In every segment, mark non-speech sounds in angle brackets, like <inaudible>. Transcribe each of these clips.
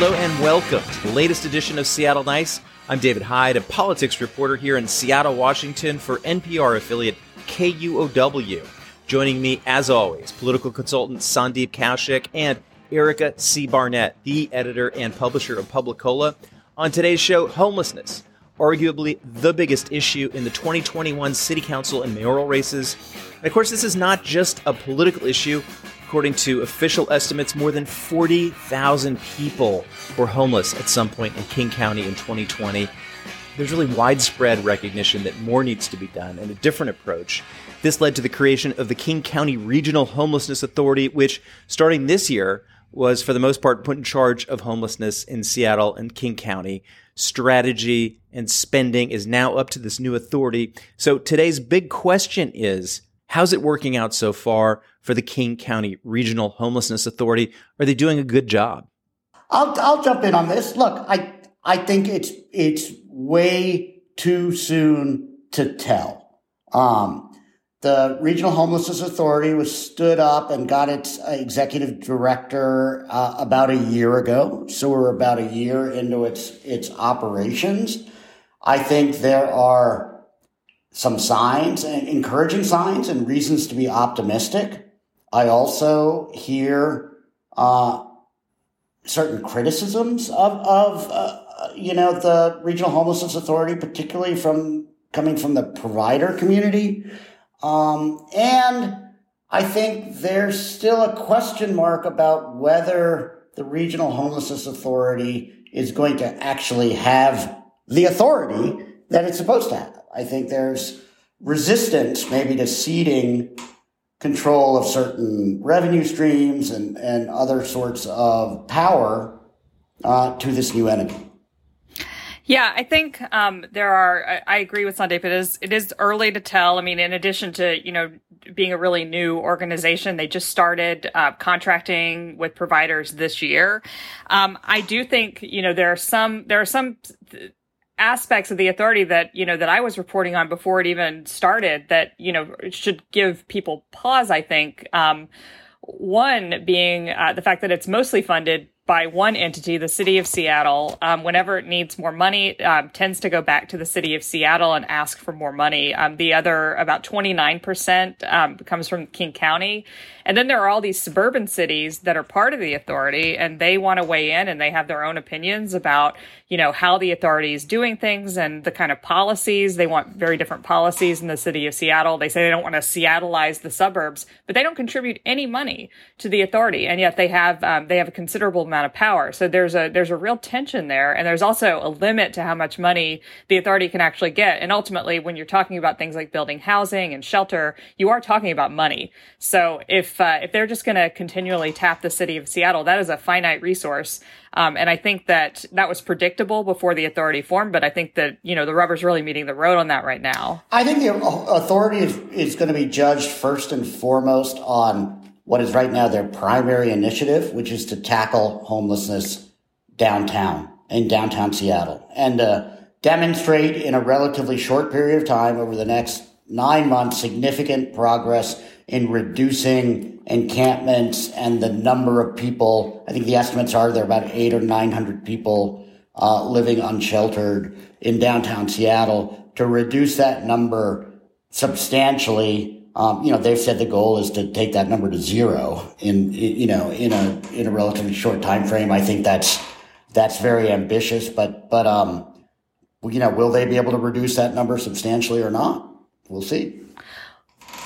Hello and welcome to the latest edition of Seattle Nice. I'm David Hyde, a politics reporter here in Seattle, Washington for NPR affiliate KUOW. Joining me, as always, political consultant Sandeep Kaushik and Erica C. Barnett, the editor and publisher of Publicola. On today's show, homelessness, arguably the biggest issue in the 2021 city council and mayoral races. And of course, this is not just a political issue. According to official estimates, more than 40,000 people were homeless at some point in King County in 2020. There's really widespread recognition that more needs to be done and a different approach. This led to the creation of the King County Regional Homelessness Authority, which, starting this year, was for the most part put in charge of homelessness in Seattle and King County. Strategy and spending is now up to this new authority. So today's big question is how's it working out so far for the King County Regional Homelessness Authority? Are they doing a good job? I'll I'll jump in on this. Look, I I think it's it's way too soon to tell. Um, the Regional Homelessness Authority was stood up and got its executive director uh, about a year ago. So we're about a year into its its operations. I think there are some signs, encouraging signs, and reasons to be optimistic. I also hear uh, certain criticisms of of uh, you know the Regional Homelessness Authority, particularly from coming from the provider community. Um, and I think there's still a question mark about whether the Regional Homelessness Authority is going to actually have the authority that it's supposed to have. I think there's resistance maybe to ceding control of certain revenue streams and, and other sorts of power uh, to this new entity. Yeah, I think um, there are. I, I, agree with Sandeep. It is it is early to tell. I mean, in addition to you know being a really new organization, they just started uh, contracting with providers this year. Um, I do think you know there are some there are some aspects of the authority that you know that I was reporting on before it even started that you know should give people pause. I think. Um, one being uh, the fact that it's mostly funded by one entity, the city of Seattle, um, whenever it needs more money, um, tends to go back to the city of Seattle and ask for more money. Um, the other, about 29%, um, comes from King County. And then there are all these suburban cities that are part of the authority and they want to weigh in and they have their own opinions about, you know, how the authority is doing things and the kind of policies. They want very different policies in the city of Seattle. They say they don't want to Seattleize the suburbs, but they don't contribute any money to the authority. And yet they have, um, they have a considerable amount of power. So there's a, there's a real tension there. And there's also a limit to how much money the authority can actually get. And ultimately, when you're talking about things like building housing and shelter, you are talking about money. So if uh, if they're just going to continually tap the city of Seattle, that is a finite resource. Um, and I think that that was predictable before the authority formed, but I think that, you know, the rubber's really meeting the road on that right now. I think the authority is, is going to be judged first and foremost on what is right now their primary initiative, which is to tackle homelessness downtown in downtown Seattle and uh, demonstrate in a relatively short period of time over the next nine months significant progress in reducing encampments and the number of people. I think the estimates are there are about eight or 900 people uh, living unsheltered in downtown Seattle. To reduce that number substantially, um, you know, they've said the goal is to take that number to zero in, you know, in a in a relatively short time frame. I think that's that's very ambitious, but but um, you know, will they be able to reduce that number substantially or not? We'll see.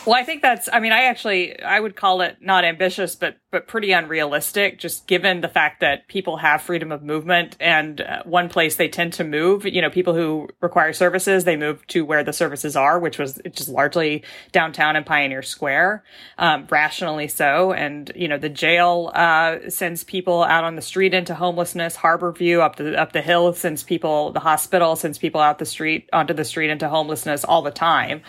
Well, I think that's, I mean, I actually, I would call it not ambitious, but, but pretty unrealistic, just given the fact that people have freedom of movement and uh, one place they tend to move, you know, people who require services, they move to where the services are, which was just largely downtown and Pioneer Square, um, rationally so. And, you know, the jail, uh, sends people out on the street into homelessness, Harborview up the, up the hill sends people, the hospital sends people out the street, onto the street into homelessness all the time.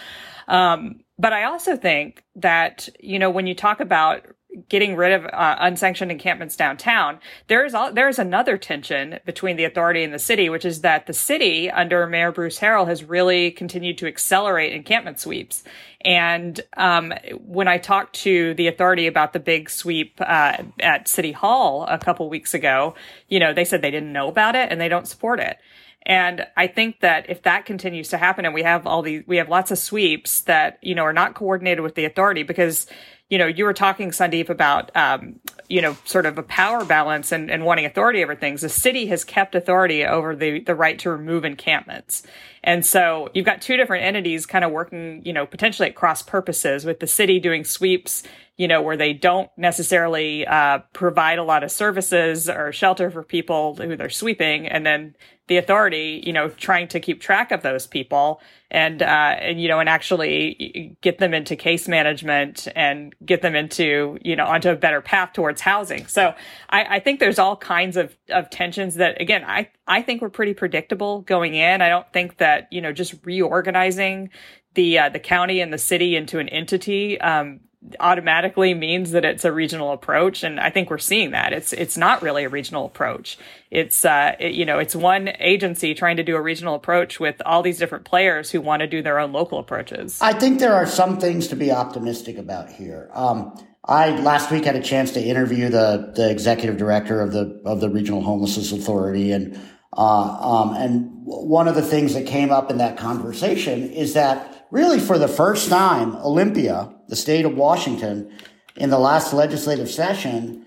Um, but I also think that, you know, when you talk about getting rid of uh, unsanctioned encampments downtown, there is there is another tension between the authority and the city, which is that the city under Mayor Bruce Harrell has really continued to accelerate encampment sweeps. And um, when I talked to the authority about the big sweep uh, at City Hall a couple weeks ago, you know, they said they didn't know about it and they don't support it. And I think that if that continues to happen and we have all these, we have lots of sweeps that, you know, are not coordinated with the authority because you know, you were talking, Sandeep, about, um, you know, sort of a power balance and, and wanting authority over things. The city has kept authority over the, the right to remove encampments. And so you've got two different entities kind of working, you know, potentially at cross purposes with the city doing sweeps, you know, where they don't necessarily uh, provide a lot of services or shelter for people who they're sweeping. And then the authority, you know, trying to keep track of those people and, uh, and, you know, and actually get them into case management and get them into, you know, onto a better path towards housing. So I, I think there's all kinds of, of tensions that, again, I, I think were pretty predictable going in. I don't think that, you know, just reorganizing the, uh, the county and the city into an entity, um, automatically means that it's a regional approach and i think we're seeing that. It's it's not really a regional approach. It's uh it, you know it's one agency trying to do a regional approach with all these different players who want to do their own local approaches. I think there are some things to be optimistic about here. Um I last week had a chance to interview the the executive director of the of the Regional Homelessness Authority, and uh, um, and one of the things that came up in that conversation is that really for the first time, Olympia, the state of Washington, in the last legislative session,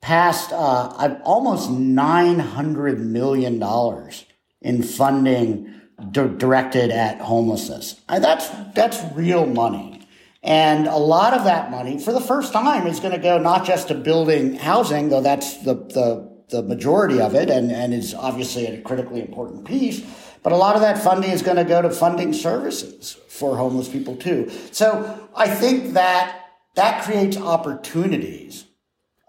passed uh, almost $900 million in funding di- directed at homelessness. And that's, that's real money. And a lot of that money, for the first time, is going to go not just to building housing, though that's the, the, the majority of it and, and is obviously a critically important piece, but a lot of that funding is going to go to funding services for homeless people too. So I think that that creates opportunities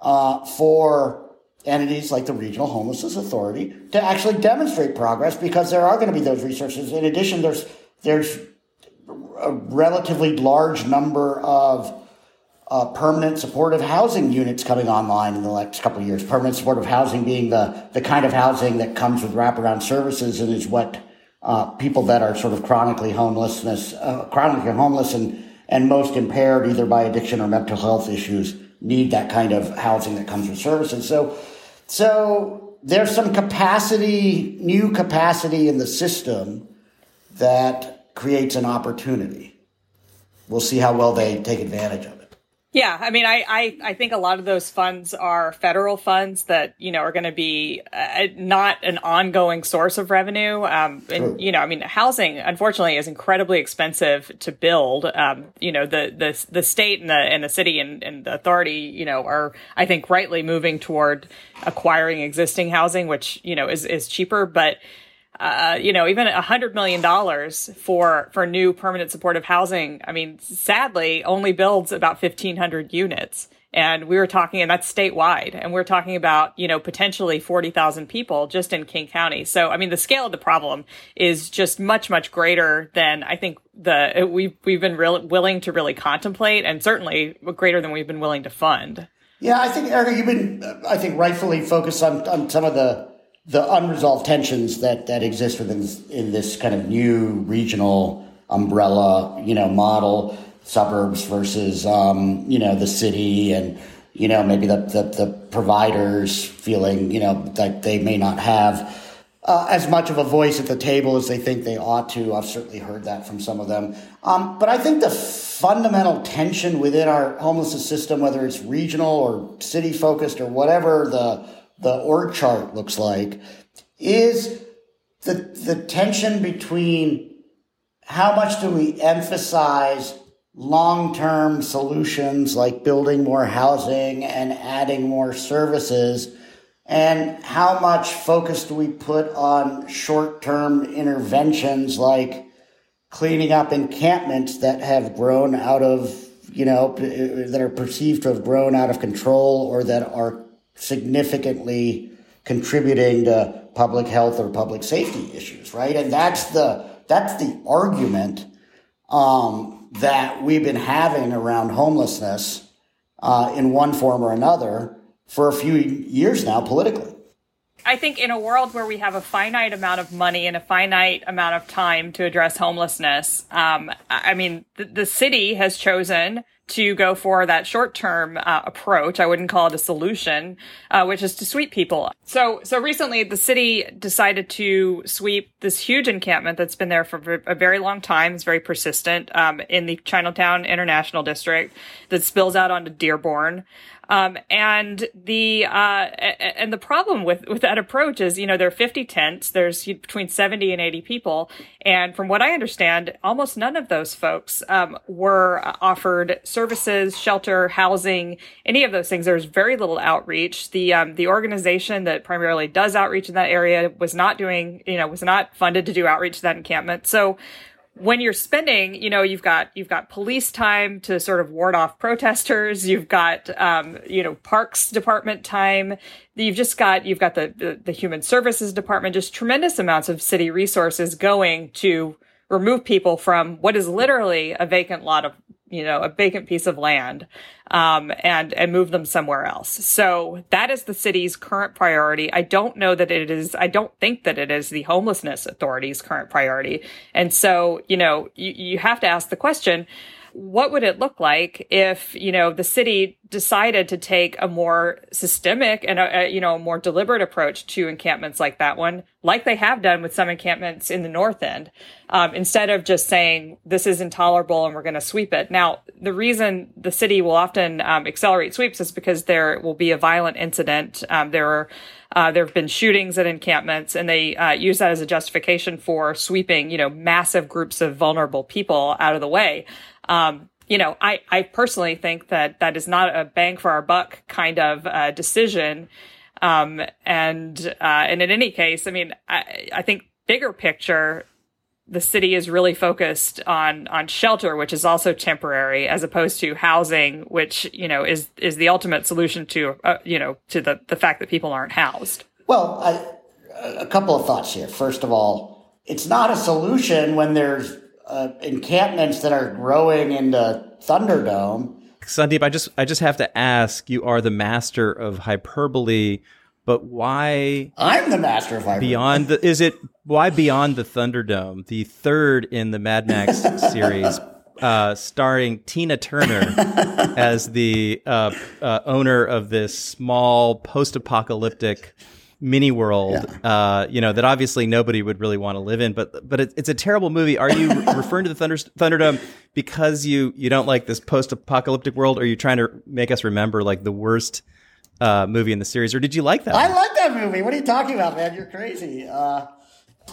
uh, for entities like the Regional Homelessness Authority to actually demonstrate progress because there are going to be those resources. In addition, there's there's a relatively large number of uh, permanent supportive housing units coming online in the next couple of years. Permanent supportive housing being the, the kind of housing that comes with wraparound services and is what uh, people that are sort of chronically homelessness, uh, chronically homeless and, and most impaired either by addiction or mental health issues need that kind of housing that comes with services. So, so there's some capacity, new capacity in the system that creates an opportunity. We'll see how well they take advantage of it. Yeah, I mean, I, I, I think a lot of those funds are federal funds that you know are going to be uh, not an ongoing source of revenue. Um, and you know, I mean, housing unfortunately is incredibly expensive to build. Um, you know, the the the state and the and the city and, and the authority, you know, are I think rightly moving toward acquiring existing housing, which you know is is cheaper, but uh, you know, even a hundred million dollars for for new permanent supportive housing. I mean, sadly, only builds about fifteen hundred units, and we were talking, and that's statewide, and we're talking about you know potentially forty thousand people just in King County. So, I mean, the scale of the problem is just much much greater than I think the we've we've been real, willing to really contemplate, and certainly greater than we've been willing to fund. Yeah, I think Erica, you've been, I think, rightfully focused on on some of the the unresolved tensions that that exist within in this kind of new regional umbrella, you know, model, suburbs versus um, you know the city, and you know maybe the, the, the providers feeling you know that they may not have. Uh, as much of a voice at the table as they think they ought to. I've certainly heard that from some of them. Um, but I think the fundamental tension within our homelessness system, whether it's regional or city focused or whatever the the org chart looks like is the, the tension between how much do we emphasize long-term solutions like building more housing and adding more services and how much focus do we put on short-term interventions like cleaning up encampments that have grown out of you know that are perceived to have grown out of control or that are significantly contributing to public health or public safety issues, right? And that's the that's the argument um, that we've been having around homelessness uh, in one form or another for a few years now politically. I think in a world where we have a finite amount of money and a finite amount of time to address homelessness, um, I mean, the, the, city has chosen to go for that short term uh, approach. I wouldn't call it a solution, uh, which is to sweep people. So, so recently the city decided to sweep this huge encampment that's been there for a very long time. It's very persistent, um, in the Chinatown International District that spills out onto Dearborn. Um, and the uh, and the problem with with that approach is, you know, there are 50 tents. There's between 70 and 80 people, and from what I understand, almost none of those folks um, were offered services, shelter, housing, any of those things. There's very little outreach. The um, the organization that primarily does outreach in that area was not doing, you know, was not funded to do outreach to that encampment. So when you're spending, you know, you've got you've got police time to sort of ward off protesters. You've got um, you know parks department time. You've just got you've got the, the the human services department. Just tremendous amounts of city resources going to remove people from what is literally a vacant lot of you know, a vacant piece of land, um, and, and move them somewhere else. So that is the city's current priority. I don't know that it is, I don't think that it is the homelessness authority's current priority. And so, you know, you, you have to ask the question, what would it look like if, you know, the city decided to take a more systemic and a, a, you know, a more deliberate approach to encampments like that one, like they have done with some encampments in the North End, um, instead of just saying this is intolerable and we're going to sweep it. Now, the reason the city will often um, accelerate sweeps is because there will be a violent incident. Um, there are uh, there have been shootings at encampments, and they uh, use that as a justification for sweeping, you know, massive groups of vulnerable people out of the way. Um, you know, I, I personally think that that is not a bang for our buck kind of uh, decision. Um, and uh, and in any case, I mean, I, I think bigger picture, the city is really focused on on shelter, which is also temporary, as opposed to housing, which you know is is the ultimate solution to uh, you know to the the fact that people aren't housed. Well, I, a couple of thoughts here. First of all, it's not a solution when there's uh, encampments that are growing into Thunderdome. Sandeep, I just I just have to ask. You are the master of hyperbole, but why? I'm the master of hyperbole. Beyond the is it why beyond the Thunderdome, the third in the Mad Max <laughs> series, uh, starring Tina Turner as the uh, uh owner of this small post-apocalyptic mini world, yeah. uh, you know, that obviously nobody would really want to live in. But but it, it's a terrible movie. Are you <laughs> referring to the Thunder, Thunderdome because you you don't like this post apocalyptic world, or are you trying to make us remember like the worst uh, movie in the series, or did you like that? I like that movie. What are you talking about, man? You're crazy. Uh...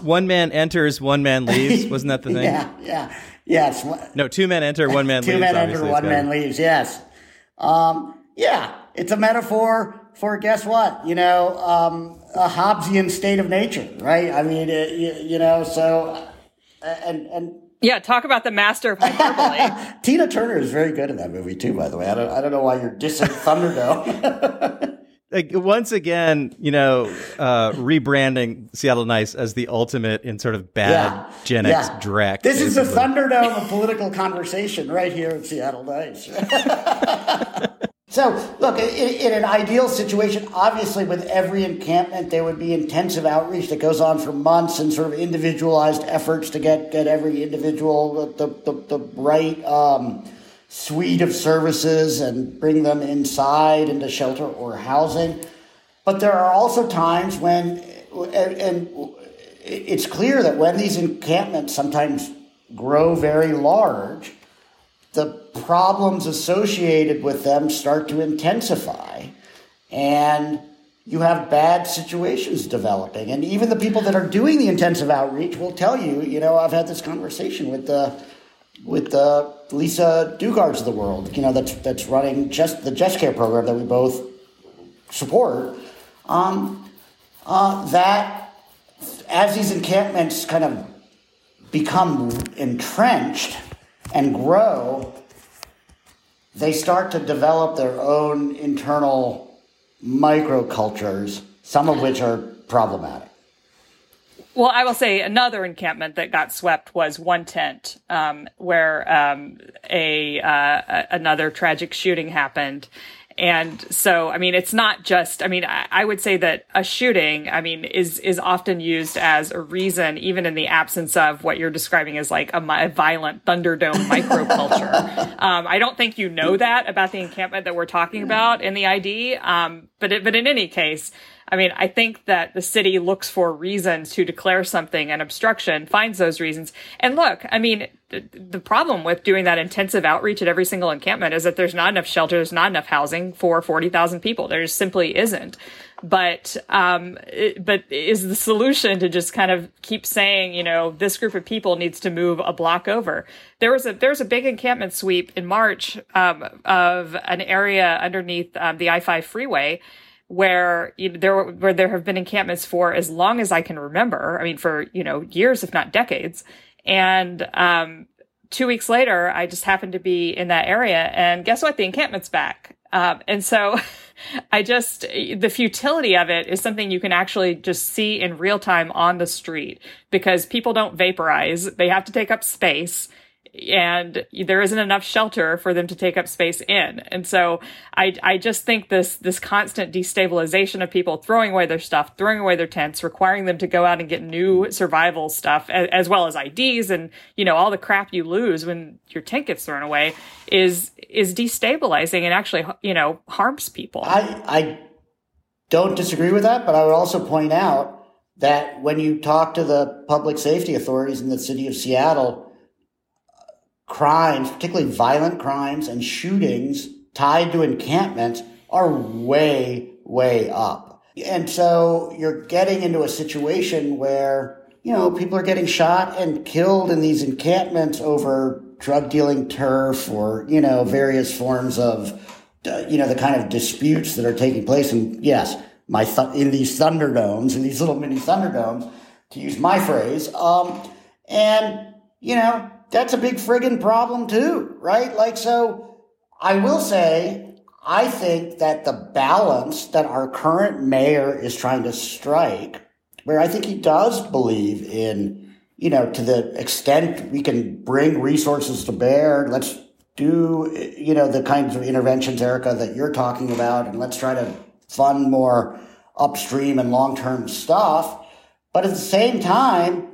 One man enters, one man leaves. Wasn't that the <laughs> thing? yeah, yeah, yes. No, two men enter, one man two leaves. Two men enter, one man leaves. Yes. Um, yeah, it's a metaphor for guess what? You know, um, a Hobbesian state of nature, right? I mean, it, you, you, know, so and and yeah, talk about the master of hyperbole. <laughs> Tina Turner is very good in that movie too. By the way, I don't I don't know why you're dissing Thunderdome. <laughs> like once again, you know, uh, rebranding Seattle Nice as the ultimate in sort of bad yeah. Gen X yeah. Drek. This basically. is the Thunderdome of political conversation right here in Seattle Nice. <laughs> So, look, in, in, an ideal situation, obviously with every encampment, there would be intensive outreach that goes on for months and sort of individualized efforts to get, get every individual the, the, the right um, suite of services and bring them inside into shelter or housing. But there are also times when, and, and it's clear that when these encampments sometimes grow very large, the problems associated with them start to intensify and you have bad situations developing. And even the people that are doing the intensive outreach will tell you you know i've had this conversation with the with the lisa Daugaards of the world you know that's that's running just the JustCARE program that we both support. Um, uh, that as these encampments kind of become entrenched and grow, they start to develop their own internal microcultures, some of which are problematic. Well, I will say another encampment that got swept was one tent, um, where um, a uh, another tragic shooting happened, and so, I mean, it's not just, I mean, I, I, would say that a shooting, I mean, is, is often used as a reason, even in the absence of what you're describing as like a, a violent Thunderdome <laughs> microculture. um, I don't think you know that about the encampment that we're talking about in the ID. Um, but it, but in any case, I mean, I think that the city looks for reasons to declare something an obstruction, finds those reasons. And look, I mean, the, problem with doing that intensive outreach at every single encampment is that there's not enough shelters, not enough housing for 40,000 people. There just simply isn't. But, um, it, but is the solution to just kind of keep saying, you know, this group of people needs to move a block over? There was a, there was a big encampment sweep in March, um, of an area underneath, um, the I-5 freeway where you know, there where there have been encampments for as long as I can remember. I mean, for you know years, if not decades. And um, two weeks later, I just happened to be in that area, and guess what? The encampment's back. Um, and so, <laughs> I just the futility of it is something you can actually just see in real time on the street because people don't vaporize; they have to take up space and there isn't enough shelter for them to take up space in. And so I, I just think this, this constant destabilization of people throwing away their stuff, throwing away their tents, requiring them to go out and get new survival stuff as, as well as IDs and, you know, all the crap you lose when your tent gets thrown away is, is destabilizing and actually, you know, harms people. I, I don't disagree with that, but I would also point out that when you talk to the public safety authorities in the city of Seattle, crimes, particularly violent crimes and shootings tied to encampments are way, way up. And so you're getting into a situation where, you know, people are getting shot and killed in these encampments over drug dealing turf or, you know, various forms of, uh, you know, the kind of disputes that are taking place. And yes, my th- in these thunderdomes, in these little mini thunderdomes, to use my phrase. Um, and, you know, that's a big friggin' problem too, right? Like, so I will say, I think that the balance that our current mayor is trying to strike, where I think he does believe in, you know, to the extent we can bring resources to bear, let's do, you know, the kinds of interventions, Erica, that you're talking about, and let's try to fund more upstream and long term stuff. But at the same time,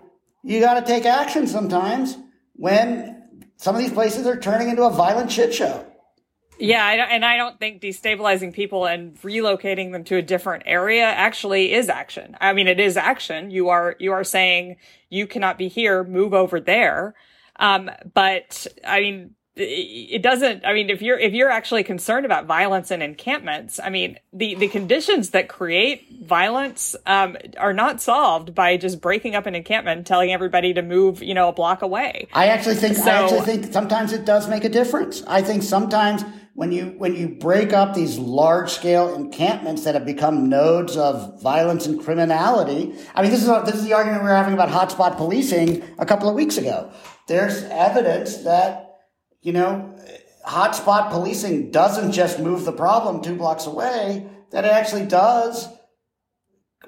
you got to take action sometimes when some of these places are turning into a violent shit show. Yeah, I and I don't think destabilizing people and relocating them to a different area actually is action. I mean, it is action. You are you are saying you cannot be here, move over there. Um, but I mean, it doesn't i mean if you're if you're actually concerned about violence in encampments i mean the the conditions that create violence um, are not solved by just breaking up an encampment and telling everybody to move you know a block away. I actually think so, i actually think sometimes it does make a difference. I think sometimes when you when you break up these large scale encampments that have become nodes of violence and criminality i mean this is this is the argument we were having about hotspot policing a couple of weeks ago. There's evidence that you know, hotspot policing doesn't just move the problem two blocks away, that it actually does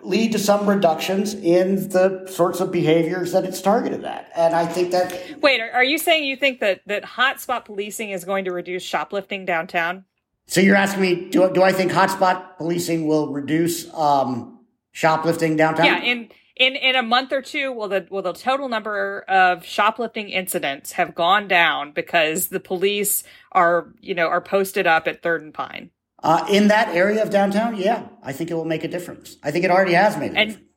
lead to some reductions in the sorts of behaviors that it's targeted at. And I think that. Wait, are you saying you think that, that hotspot policing is going to reduce shoplifting downtown? So you're asking me, do, do I think hotspot policing will reduce um, shoplifting downtown? Yeah, in in in a month or two will the will the total number of shoplifting incidents have gone down because the police are you know are posted up at Third and Pine. Uh, in that area of downtown, yeah, I think it will make a difference. I think it already has made a and, difference.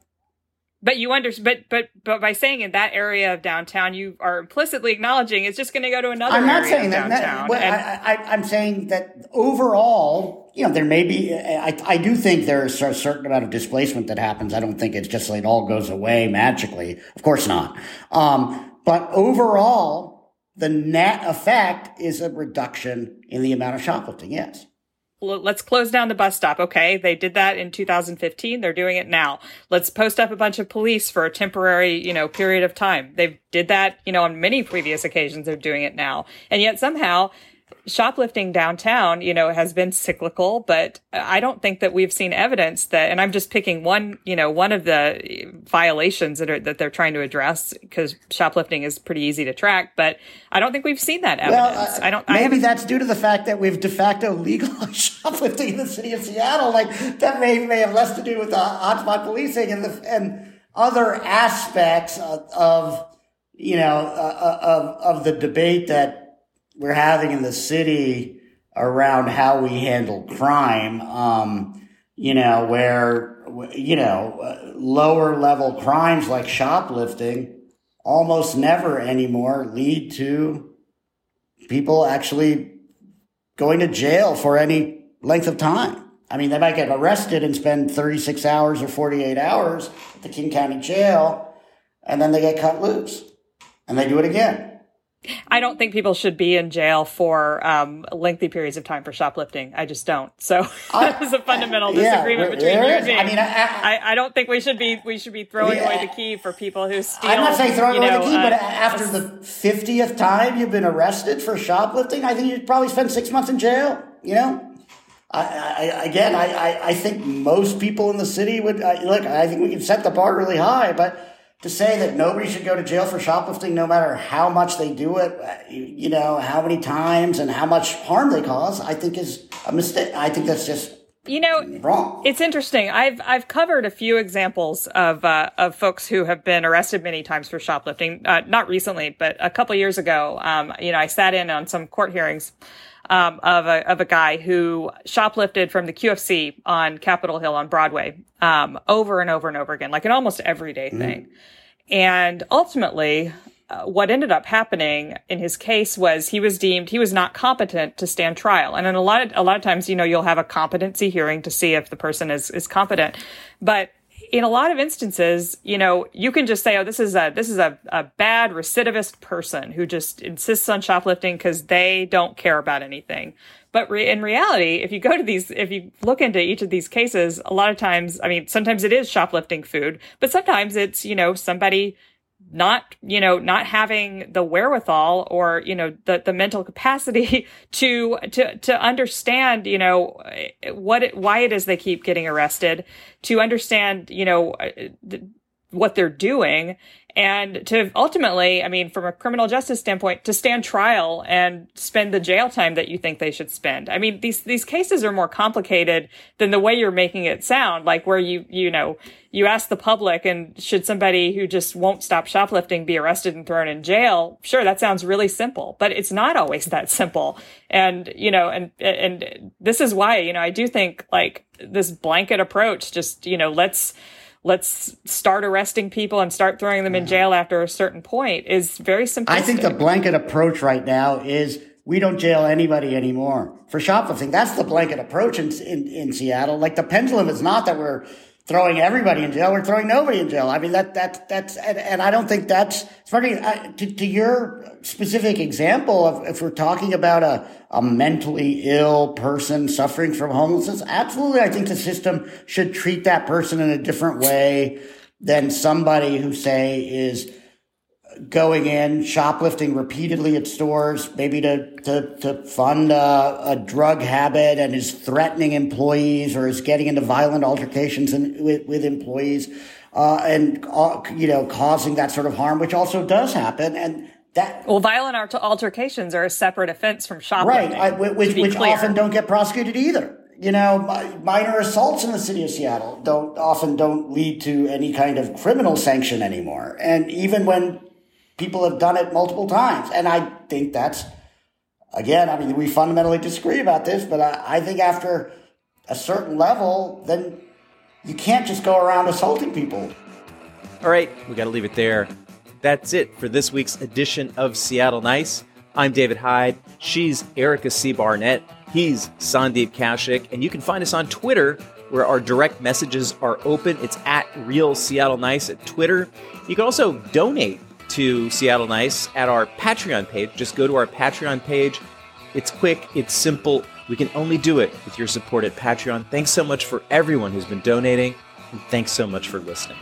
But you understand, but but but by saying in that area of downtown, you are implicitly acknowledging it's just going to go to another. I'm not saying that. that well, I, am saying that overall, you know, there may be. I, I do think there's a certain amount of displacement that happens. I don't think it's just like it all goes away magically. Of course not. Um, but overall, the net effect is a reduction in the amount of shoplifting. Yes let's close down the bus stop. Okay. They did that in 2015. They're doing it now. Let's post up a bunch of police for a temporary, you know, period of time. They've did that, you know, on many previous occasions. They're doing it now. And yet somehow, shoplifting downtown, you know, has been cyclical, but I don't think that we've seen evidence that, and I'm just picking one, you know, one of the violations that are, that they're trying to address because shoplifting is pretty easy to track, but I don't think we've seen that evidence. Well, uh, I don't, maybe I that's due to the fact that we've de facto legalized <laughs> shoplifting in the city of Seattle. Like that may, may have less to do with the hotspot policing and the, and other aspects of, of you know, uh, uh of, of the debate that we're having in the city around how we handle crime, um, you know, where, you know, lower level crimes like shoplifting almost never anymore lead to people actually going to jail for any length of time. I mean, they might get arrested and spend 36 hours or 48 hours at the King County Jail, and then they get cut loose and they do it again. I don't think people should be in jail for um, lengthy periods of time for shoplifting. I just don't. So <laughs> that is a fundamental disagreement yeah, between you and me. I mean, I, I, I, don't think we should be we should be throwing yeah, away the key for people who steal. I'm not saying throwing away know, the key, uh, but after the fiftieth time you've been arrested for shoplifting, I think you'd probably spend six months in jail. You know, I, I, again, I, I, think most people in the city would look. I think we can set the bar really high, but to say that nobody should go to jail for shoplifting no matter how much they do it, you know, how many times and how much harm they cause, I think is a mistake. I think that's just you know wrong. It's interesting. I've I've covered a few examples of uh, of folks who have been arrested many times for shoplifting. Uh, not recently, but a couple years ago. Um, you know, I sat in on some court hearings. Um, of a of a guy who shoplifted from the QFC on Capitol Hill on Broadway um, over and over and over again, like an almost everyday mm. thing. And ultimately, uh, what ended up happening in his case was he was deemed he was not competent to stand trial. And in a lot of a lot of times, you know, you'll have a competency hearing to see if the person is is competent. But in a lot of instances, you know, you can just say, "Oh, this is a this is a, a bad recidivist person who just insists on shoplifting because they don't care about anything." But re- in reality, if you go to these, if you look into each of these cases, a lot of times, I mean, sometimes it is shoplifting food, but sometimes it's, you know, somebody not, you know, not having the wherewithal or, you know, the, the mental capacity <laughs> to, to, to understand, you know, what, it, why it is they keep getting arrested, to understand, you know, uh, what they're doing and to ultimately, I mean, from a criminal justice standpoint, to stand trial and spend the jail time that you think they should spend. I mean, these, these cases are more complicated than the way you're making it sound, like where you, you know, you ask the public and should somebody who just won't stop shoplifting be arrested and thrown in jail? Sure, that sounds really simple, but it's not always that simple. And, you know, and, and this is why, you know, I do think like this blanket approach, just, you know, let's, let's start arresting people and start throwing them in mm-hmm. jail after a certain point is very simplistic. I think the blanket approach right now is we don't jail anybody anymore for shoplifting. That's the blanket approach in, in, in Seattle. Like the pendulum is not that we're throwing everybody in jail. We're throwing nobody in jail. I mean, that, that, that's, and, and I don't think that's, it's funny, uh, to, to your specific example of if we're talking about a, a mentally ill person suffering from homelessness, absolutely. I think the system should treat that person in a different way than somebody who say is, going in, shoplifting repeatedly at stores, maybe to, to, to fund a, a drug habit and is threatening employees or is getting into violent altercations in, with, with employees, uh, and, uh, you know, causing that sort of harm, which also does happen. And that. Well, violent altercations are a separate offense from shoplifting. Right. I, which, which often don't get prosecuted either you know, minor assaults in the city of Seattle don't often don't lead to any kind of criminal sanction anymore. And even when people have done it multiple times. And I think that's, again, I mean, we fundamentally disagree about this, but I, I think after a certain level, then you can't just go around assaulting people. All right, we got to leave it there. That's it for this week's edition of Seattle Nice. I'm David Hyde. She's Erica C. Barnett. He's Sandeep Kaushik. And you can find us on Twitter where our direct messages are open. It's at Real Seattle Nice at Twitter. You can also donate to Seattle Nice at our Patreon page. Just go to our Patreon page. It's quick, it's simple. We can only do it with your support at Patreon. Thanks so much for everyone who's been donating, and thanks so much for listening.